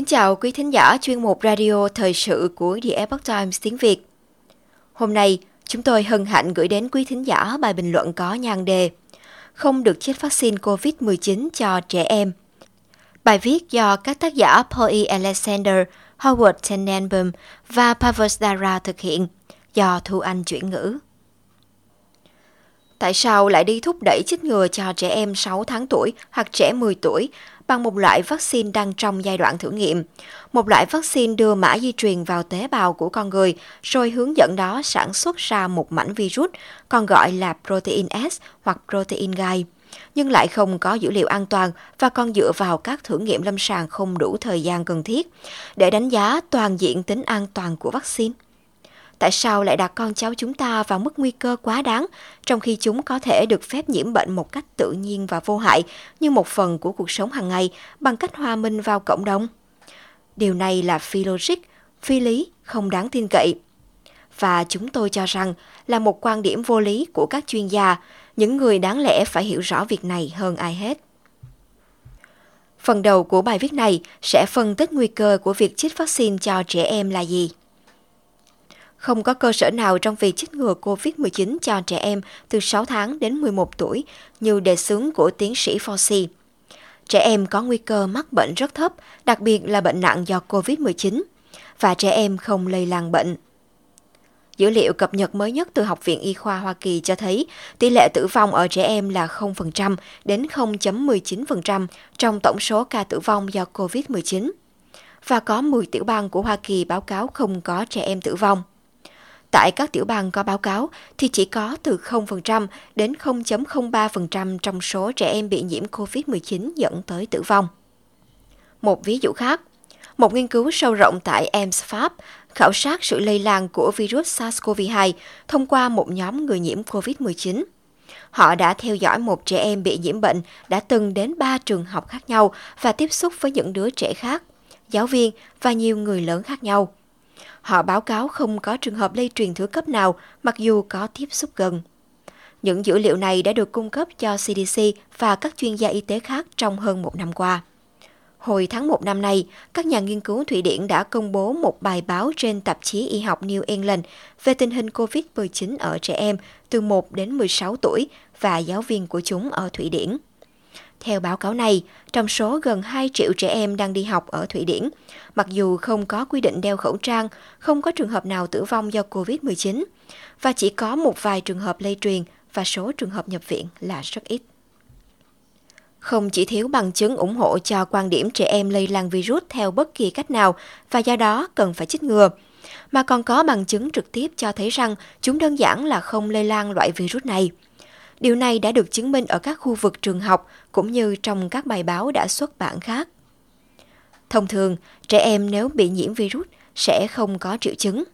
Kính chào quý thính giả chuyên mục radio thời sự của The Epoch Times tiếng Việt. Hôm nay, chúng tôi hân hạnh gửi đến quý thính giả bài bình luận có nhan đề Không được chích vaccine COVID-19 cho trẻ em. Bài viết do các tác giả Paul E. Alexander, Howard Tenenbaum và Pavos Dara thực hiện, do Thu Anh chuyển ngữ. Tại sao lại đi thúc đẩy chích ngừa cho trẻ em 6 tháng tuổi hoặc trẻ 10 tuổi bằng một loại vaccine đang trong giai đoạn thử nghiệm. Một loại vaccine đưa mã di truyền vào tế bào của con người, rồi hướng dẫn đó sản xuất ra một mảnh virus, còn gọi là protein S hoặc protein gai nhưng lại không có dữ liệu an toàn và còn dựa vào các thử nghiệm lâm sàng không đủ thời gian cần thiết để đánh giá toàn diện tính an toàn của vaccine. Tại sao lại đặt con cháu chúng ta vào mức nguy cơ quá đáng, trong khi chúng có thể được phép nhiễm bệnh một cách tự nhiên và vô hại như một phần của cuộc sống hàng ngày bằng cách hòa minh vào cộng đồng? Điều này là phi logic, phi lý, không đáng tin cậy. Và chúng tôi cho rằng là một quan điểm vô lý của các chuyên gia, những người đáng lẽ phải hiểu rõ việc này hơn ai hết. Phần đầu của bài viết này sẽ phân tích nguy cơ của việc chích vaccine cho trẻ em là gì. Không có cơ sở nào trong việc chích ngừa COVID-19 cho trẻ em từ 6 tháng đến 11 tuổi như đề xướng của tiến sĩ Fauci. Trẻ em có nguy cơ mắc bệnh rất thấp, đặc biệt là bệnh nặng do COVID-19, và trẻ em không lây lan bệnh. Dữ liệu cập nhật mới nhất từ Học viện Y khoa Hoa Kỳ cho thấy tỷ lệ tử vong ở trẻ em là 0% đến 0.19% trong tổng số ca tử vong do COVID-19. Và có 10 tiểu bang của Hoa Kỳ báo cáo không có trẻ em tử vong. Tại các tiểu bang có báo cáo thì chỉ có từ 0% đến 0.03% trong số trẻ em bị nhiễm COVID-19 dẫn tới tử vong. Một ví dụ khác, một nghiên cứu sâu rộng tại EMS Pháp khảo sát sự lây lan của virus SARS-CoV-2 thông qua một nhóm người nhiễm COVID-19. Họ đã theo dõi một trẻ em bị nhiễm bệnh đã từng đến ba trường học khác nhau và tiếp xúc với những đứa trẻ khác, giáo viên và nhiều người lớn khác nhau. Họ báo cáo không có trường hợp lây truyền thứ cấp nào mặc dù có tiếp xúc gần. Những dữ liệu này đã được cung cấp cho CDC và các chuyên gia y tế khác trong hơn một năm qua. Hồi tháng 1 năm nay, các nhà nghiên cứu Thụy Điển đã công bố một bài báo trên tạp chí y học New England về tình hình COVID-19 ở trẻ em từ 1 đến 16 tuổi và giáo viên của chúng ở Thụy Điển. Theo báo cáo này, trong số gần 2 triệu trẻ em đang đi học ở Thụy Điển, mặc dù không có quy định đeo khẩu trang, không có trường hợp nào tử vong do COVID-19, và chỉ có một vài trường hợp lây truyền và số trường hợp nhập viện là rất ít. Không chỉ thiếu bằng chứng ủng hộ cho quan điểm trẻ em lây lan virus theo bất kỳ cách nào và do đó cần phải chích ngừa, mà còn có bằng chứng trực tiếp cho thấy rằng chúng đơn giản là không lây lan loại virus này. Điều này đã được chứng minh ở các khu vực trường học cũng như trong các bài báo đã xuất bản khác. Thông thường, trẻ em nếu bị nhiễm virus sẽ không có triệu chứng.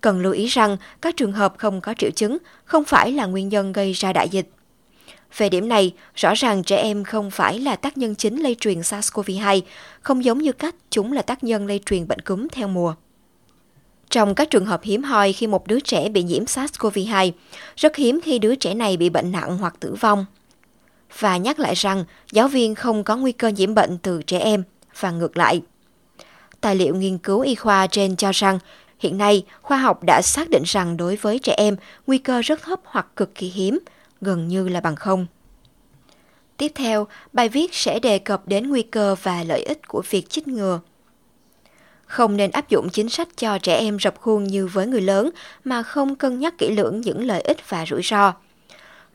Cần lưu ý rằng các trường hợp không có triệu chứng không phải là nguyên nhân gây ra đại dịch. Về điểm này, rõ ràng trẻ em không phải là tác nhân chính lây truyền SARS-CoV-2, không giống như cách chúng là tác nhân lây truyền bệnh cúm theo mùa. Trong các trường hợp hiếm hoi khi một đứa trẻ bị nhiễm SARS-CoV-2, rất hiếm khi đứa trẻ này bị bệnh nặng hoặc tử vong. Và nhắc lại rằng giáo viên không có nguy cơ nhiễm bệnh từ trẻ em và ngược lại. Tài liệu nghiên cứu y khoa trên cho rằng hiện nay khoa học đã xác định rằng đối với trẻ em nguy cơ rất thấp hoặc cực kỳ hiếm, gần như là bằng không. Tiếp theo, bài viết sẽ đề cập đến nguy cơ và lợi ích của việc chích ngừa. Không nên áp dụng chính sách cho trẻ em rập khuôn như với người lớn mà không cân nhắc kỹ lưỡng những lợi ích và rủi ro.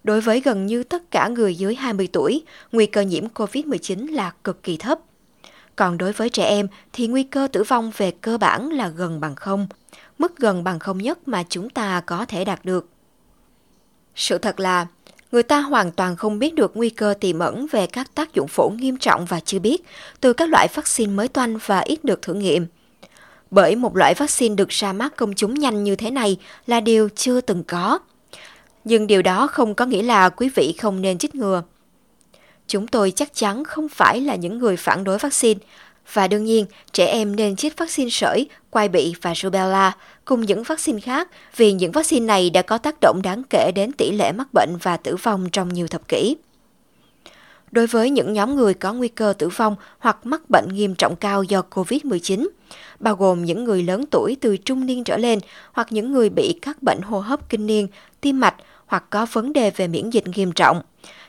Đối với gần như tất cả người dưới 20 tuổi, nguy cơ nhiễm COVID-19 là cực kỳ thấp. Còn đối với trẻ em thì nguy cơ tử vong về cơ bản là gần bằng không, mức gần bằng không nhất mà chúng ta có thể đạt được. Sự thật là, người ta hoàn toàn không biết được nguy cơ tiềm ẩn về các tác dụng phụ nghiêm trọng và chưa biết từ các loại vaccine mới toanh và ít được thử nghiệm. Bởi một loại vaccine được ra mắt công chúng nhanh như thế này là điều chưa từng có. Nhưng điều đó không có nghĩa là quý vị không nên chích ngừa. Chúng tôi chắc chắn không phải là những người phản đối vaccine, và đương nhiên trẻ em nên chích vaccine sởi, quai bị và rubella cùng những vaccine khác vì những vaccine này đã có tác động đáng kể đến tỷ lệ mắc bệnh và tử vong trong nhiều thập kỷ đối với những nhóm người có nguy cơ tử vong hoặc mắc bệnh nghiêm trọng cao do COVID-19, bao gồm những người lớn tuổi từ trung niên trở lên hoặc những người bị các bệnh hô hấp kinh niên, tim mạch hoặc có vấn đề về miễn dịch nghiêm trọng,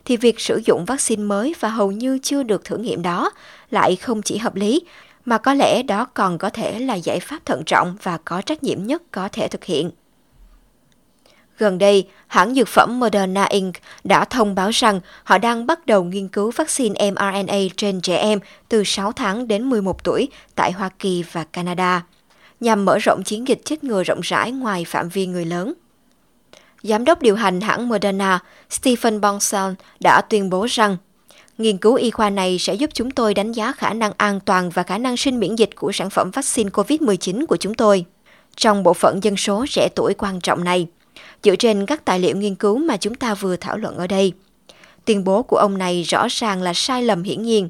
thì việc sử dụng vaccine mới và hầu như chưa được thử nghiệm đó lại không chỉ hợp lý, mà có lẽ đó còn có thể là giải pháp thận trọng và có trách nhiệm nhất có thể thực hiện. Gần đây, hãng dược phẩm Moderna Inc. đã thông báo rằng họ đang bắt đầu nghiên cứu vaccine mRNA trên trẻ em từ 6 tháng đến 11 tuổi tại Hoa Kỳ và Canada, nhằm mở rộng chiến dịch chích ngừa rộng rãi ngoài phạm vi người lớn. Giám đốc điều hành hãng Moderna, Stephen Bonson, đã tuyên bố rằng nghiên cứu y khoa này sẽ giúp chúng tôi đánh giá khả năng an toàn và khả năng sinh miễn dịch của sản phẩm vaccine COVID-19 của chúng tôi. Trong bộ phận dân số trẻ tuổi quan trọng này, dựa trên các tài liệu nghiên cứu mà chúng ta vừa thảo luận ở đây. Tuyên bố của ông này rõ ràng là sai lầm hiển nhiên.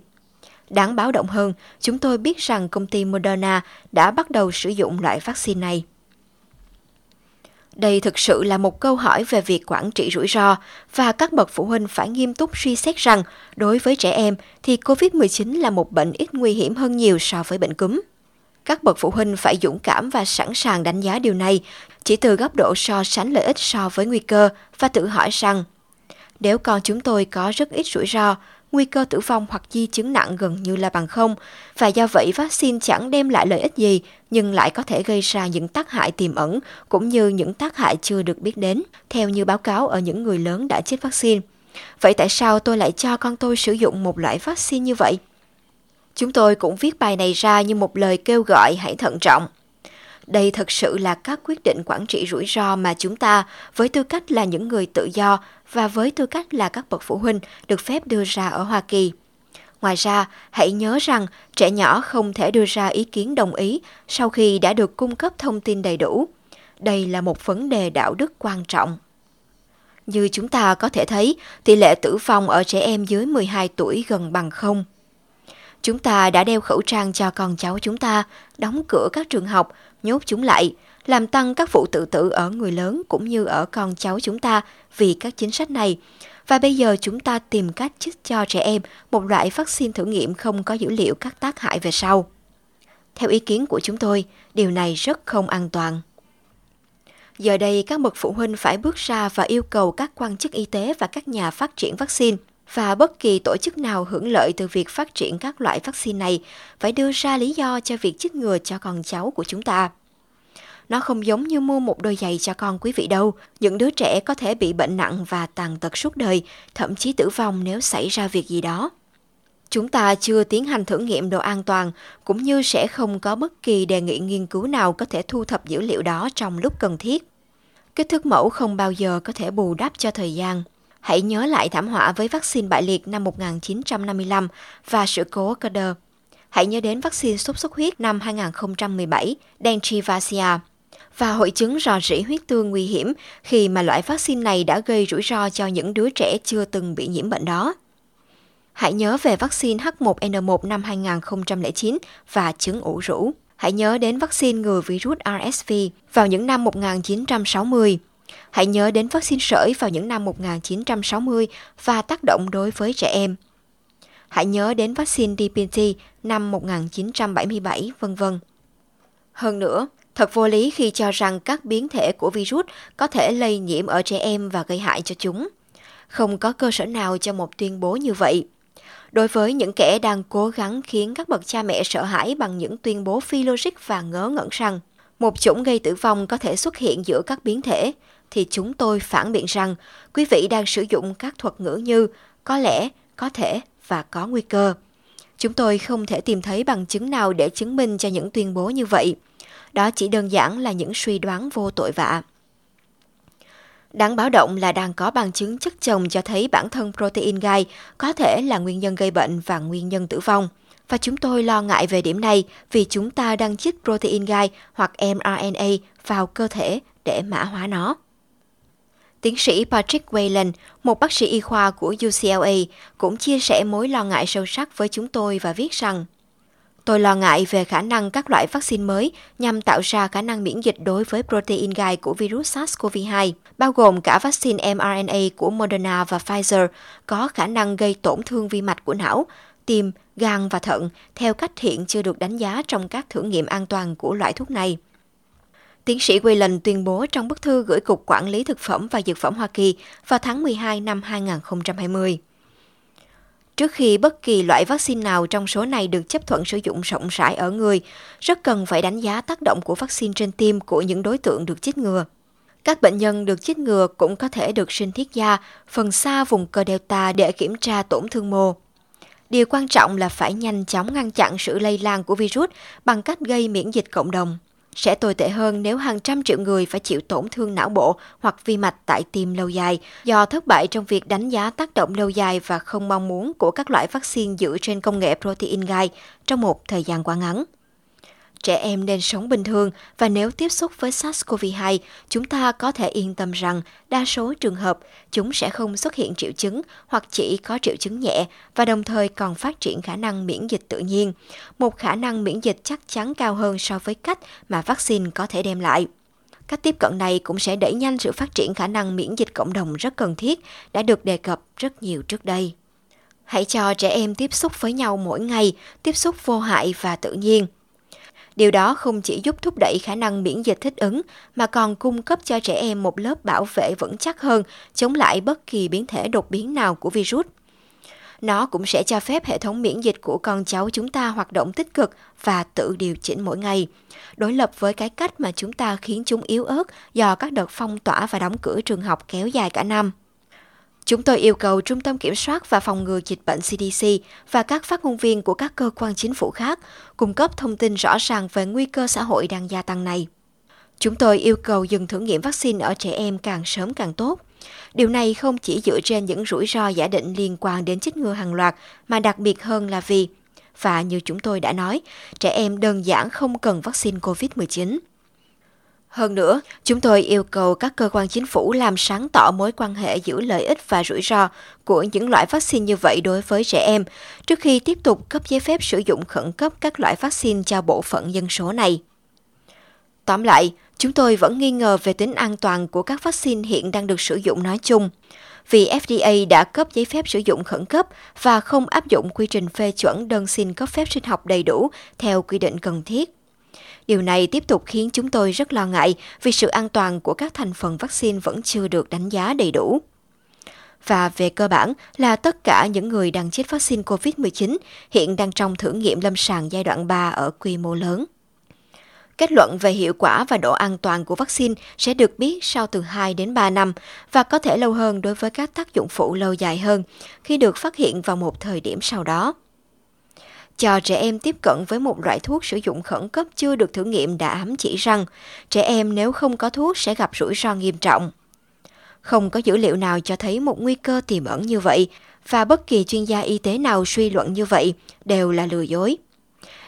Đáng báo động hơn, chúng tôi biết rằng công ty Moderna đã bắt đầu sử dụng loại vaccine này. Đây thực sự là một câu hỏi về việc quản trị rủi ro và các bậc phụ huynh phải nghiêm túc suy xét rằng đối với trẻ em thì COVID-19 là một bệnh ít nguy hiểm hơn nhiều so với bệnh cúm. Các bậc phụ huynh phải dũng cảm và sẵn sàng đánh giá điều này chỉ từ góc độ so sánh lợi ích so với nguy cơ và tự hỏi rằng nếu con chúng tôi có rất ít rủi ro, nguy cơ tử vong hoặc di chứng nặng gần như là bằng không, và do vậy vaccine chẳng đem lại lợi ích gì nhưng lại có thể gây ra những tác hại tiềm ẩn cũng như những tác hại chưa được biết đến, theo như báo cáo ở những người lớn đã chết vaccine. Vậy tại sao tôi lại cho con tôi sử dụng một loại vaccine như vậy? Chúng tôi cũng viết bài này ra như một lời kêu gọi hãy thận trọng. Đây thật sự là các quyết định quản trị rủi ro mà chúng ta, với tư cách là những người tự do và với tư cách là các bậc phụ huynh, được phép đưa ra ở Hoa Kỳ. Ngoài ra, hãy nhớ rằng trẻ nhỏ không thể đưa ra ý kiến đồng ý sau khi đã được cung cấp thông tin đầy đủ. Đây là một vấn đề đạo đức quan trọng. Như chúng ta có thể thấy, tỷ lệ tử vong ở trẻ em dưới 12 tuổi gần bằng không. Chúng ta đã đeo khẩu trang cho con cháu chúng ta, đóng cửa các trường học, nhốt chúng lại, làm tăng các vụ tự tử ở người lớn cũng như ở con cháu chúng ta vì các chính sách này. Và bây giờ chúng ta tìm cách chích cho trẻ em một loại vaccine thử nghiệm không có dữ liệu các tác hại về sau. Theo ý kiến của chúng tôi, điều này rất không an toàn. Giờ đây, các bậc phụ huynh phải bước ra và yêu cầu các quan chức y tế và các nhà phát triển vaccine và bất kỳ tổ chức nào hưởng lợi từ việc phát triển các loại vaccine này phải đưa ra lý do cho việc chích ngừa cho con cháu của chúng ta. Nó không giống như mua một đôi giày cho con quý vị đâu. Những đứa trẻ có thể bị bệnh nặng và tàn tật suốt đời, thậm chí tử vong nếu xảy ra việc gì đó. Chúng ta chưa tiến hành thử nghiệm độ an toàn, cũng như sẽ không có bất kỳ đề nghị nghiên cứu nào có thể thu thập dữ liệu đó trong lúc cần thiết. Kích thước mẫu không bao giờ có thể bù đắp cho thời gian. Hãy nhớ lại thảm họa với vaccine bại liệt năm 1955 và sự cố Kader. Hãy nhớ đến vaccine sốt xuất huyết năm 2017, Dengivaccia, và hội chứng rò rỉ huyết tương nguy hiểm khi mà loại vaccine này đã gây rủi ro cho những đứa trẻ chưa từng bị nhiễm bệnh đó. Hãy nhớ về vaccine H1N1 năm 2009 và chứng ủ rũ. Hãy nhớ đến vaccine ngừa virus RSV vào những năm 1960 Hãy nhớ đến vaccine sởi vào những năm 1960 và tác động đối với trẻ em. Hãy nhớ đến vaccine DPT năm 1977, vân vân. Hơn nữa, thật vô lý khi cho rằng các biến thể của virus có thể lây nhiễm ở trẻ em và gây hại cho chúng. Không có cơ sở nào cho một tuyên bố như vậy. Đối với những kẻ đang cố gắng khiến các bậc cha mẹ sợ hãi bằng những tuyên bố phi logic và ngớ ngẩn rằng một chủng gây tử vong có thể xuất hiện giữa các biến thể, thì chúng tôi phản biện rằng quý vị đang sử dụng các thuật ngữ như có lẽ, có thể và có nguy cơ. Chúng tôi không thể tìm thấy bằng chứng nào để chứng minh cho những tuyên bố như vậy. Đó chỉ đơn giản là những suy đoán vô tội vạ. Đáng báo động là đang có bằng chứng chất chồng cho thấy bản thân protein gai có thể là nguyên nhân gây bệnh và nguyên nhân tử vong. Và chúng tôi lo ngại về điểm này vì chúng ta đang chích protein gai hoặc mRNA vào cơ thể để mã hóa nó. Tiến sĩ Patrick Wayland, một bác sĩ y khoa của UCLA, cũng chia sẻ mối lo ngại sâu sắc với chúng tôi và viết rằng Tôi lo ngại về khả năng các loại vaccine mới nhằm tạo ra khả năng miễn dịch đối với protein gai của virus SARS-CoV-2, bao gồm cả vaccine mRNA của Moderna và Pfizer, có khả năng gây tổn thương vi mạch của não, tim, gan và thận, theo cách hiện chưa được đánh giá trong các thử nghiệm an toàn của loại thuốc này. Tiến sĩ Whelan tuyên bố trong bức thư gửi Cục Quản lý Thực phẩm và Dược phẩm Hoa Kỳ vào tháng 12 năm 2020. Trước khi bất kỳ loại vaccine nào trong số này được chấp thuận sử dụng rộng rãi ở người, rất cần phải đánh giá tác động của vaccine trên tim của những đối tượng được chích ngừa. Các bệnh nhân được chích ngừa cũng có thể được sinh thiết da phần xa vùng cơ delta để kiểm tra tổn thương mô. Điều quan trọng là phải nhanh chóng ngăn chặn sự lây lan của virus bằng cách gây miễn dịch cộng đồng. Sẽ tồi tệ hơn nếu hàng trăm triệu người phải chịu tổn thương não bộ hoặc vi mạch tại tim lâu dài do thất bại trong việc đánh giá tác động lâu dài và không mong muốn của các loại vaccine dựa trên công nghệ protein gai trong một thời gian quá ngắn. Trẻ em nên sống bình thường và nếu tiếp xúc với SARS-CoV-2, chúng ta có thể yên tâm rằng đa số trường hợp chúng sẽ không xuất hiện triệu chứng hoặc chỉ có triệu chứng nhẹ và đồng thời còn phát triển khả năng miễn dịch tự nhiên, một khả năng miễn dịch chắc chắn cao hơn so với cách mà vaccine có thể đem lại. Cách tiếp cận này cũng sẽ đẩy nhanh sự phát triển khả năng miễn dịch cộng đồng rất cần thiết, đã được đề cập rất nhiều trước đây. Hãy cho trẻ em tiếp xúc với nhau mỗi ngày, tiếp xúc vô hại và tự nhiên – Điều đó không chỉ giúp thúc đẩy khả năng miễn dịch thích ứng mà còn cung cấp cho trẻ em một lớp bảo vệ vững chắc hơn chống lại bất kỳ biến thể đột biến nào của virus. Nó cũng sẽ cho phép hệ thống miễn dịch của con cháu chúng ta hoạt động tích cực và tự điều chỉnh mỗi ngày, đối lập với cái cách mà chúng ta khiến chúng yếu ớt do các đợt phong tỏa và đóng cửa trường học kéo dài cả năm. Chúng tôi yêu cầu Trung tâm Kiểm soát và Phòng ngừa Dịch bệnh CDC và các phát ngôn viên của các cơ quan chính phủ khác cung cấp thông tin rõ ràng về nguy cơ xã hội đang gia tăng này. Chúng tôi yêu cầu dừng thử nghiệm vaccine ở trẻ em càng sớm càng tốt. Điều này không chỉ dựa trên những rủi ro giả định liên quan đến chích ngừa hàng loạt, mà đặc biệt hơn là vì, và như chúng tôi đã nói, trẻ em đơn giản không cần vaccine COVID-19. Hơn nữa, chúng tôi yêu cầu các cơ quan chính phủ làm sáng tỏ mối quan hệ giữa lợi ích và rủi ro của những loại vaccine như vậy đối với trẻ em, trước khi tiếp tục cấp giấy phép sử dụng khẩn cấp các loại vaccine cho bộ phận dân số này. Tóm lại, chúng tôi vẫn nghi ngờ về tính an toàn của các vaccine hiện đang được sử dụng nói chung, vì FDA đã cấp giấy phép sử dụng khẩn cấp và không áp dụng quy trình phê chuẩn đơn xin cấp phép sinh học đầy đủ theo quy định cần thiết. Điều này tiếp tục khiến chúng tôi rất lo ngại vì sự an toàn của các thành phần vaccine vẫn chưa được đánh giá đầy đủ. Và về cơ bản là tất cả những người đang chết vaccine COVID-19 hiện đang trong thử nghiệm lâm sàng giai đoạn 3 ở quy mô lớn. Kết luận về hiệu quả và độ an toàn của vaccine sẽ được biết sau từ 2 đến 3 năm và có thể lâu hơn đối với các tác dụng phụ lâu dài hơn khi được phát hiện vào một thời điểm sau đó cho trẻ em tiếp cận với một loại thuốc sử dụng khẩn cấp chưa được thử nghiệm đã ám chỉ rằng trẻ em nếu không có thuốc sẽ gặp rủi ro nghiêm trọng. Không có dữ liệu nào cho thấy một nguy cơ tiềm ẩn như vậy và bất kỳ chuyên gia y tế nào suy luận như vậy đều là lừa dối.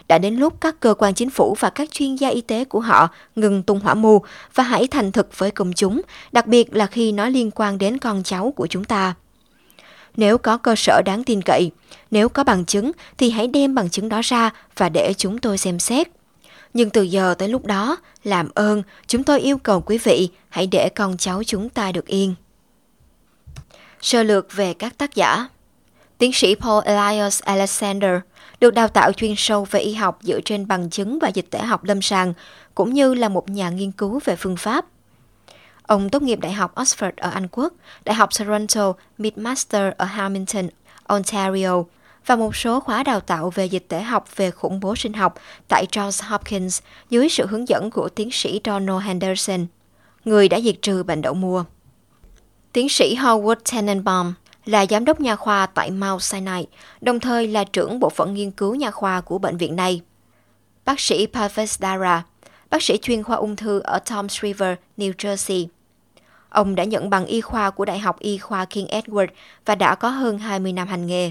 Đã đến lúc các cơ quan chính phủ và các chuyên gia y tế của họ ngừng tung hỏa mù và hãy thành thực với công chúng, đặc biệt là khi nó liên quan đến con cháu của chúng ta. Nếu có cơ sở đáng tin cậy, nếu có bằng chứng thì hãy đem bằng chứng đó ra và để chúng tôi xem xét. Nhưng từ giờ tới lúc đó, làm ơn, chúng tôi yêu cầu quý vị hãy để con cháu chúng ta được yên. Sơ lược về các tác giả Tiến sĩ Paul Elias Alexander được đào tạo chuyên sâu về y học dựa trên bằng chứng và dịch tễ học lâm sàng, cũng như là một nhà nghiên cứu về phương pháp. Ông tốt nghiệp Đại học Oxford ở Anh Quốc, Đại học Toronto Midmaster ở Hamilton, Ontario và một số khóa đào tạo về dịch tễ học về khủng bố sinh học tại Johns Hopkins dưới sự hướng dẫn của tiến sĩ Donald Henderson, người đã diệt trừ bệnh đậu mùa. Tiến sĩ Howard Tenenbaum là giám đốc nha khoa tại Mount Sinai, đồng thời là trưởng bộ phận nghiên cứu nha khoa của bệnh viện này. Bác sĩ Parvez Dara, bác sĩ chuyên khoa ung thư ở Toms River, New Jersey. Ông đã nhận bằng y khoa của Đại học Y khoa King Edward và đã có hơn 20 năm hành nghề.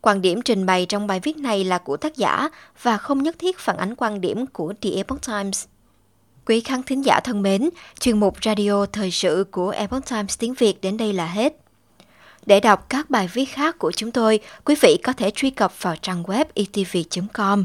Quan điểm trình bày trong bài viết này là của tác giả và không nhất thiết phản ánh quan điểm của The Epoch Times. Quý khán thính giả thân mến, chuyên mục radio thời sự của Epoch Times tiếng Việt đến đây là hết. Để đọc các bài viết khác của chúng tôi, quý vị có thể truy cập vào trang web e itv.com.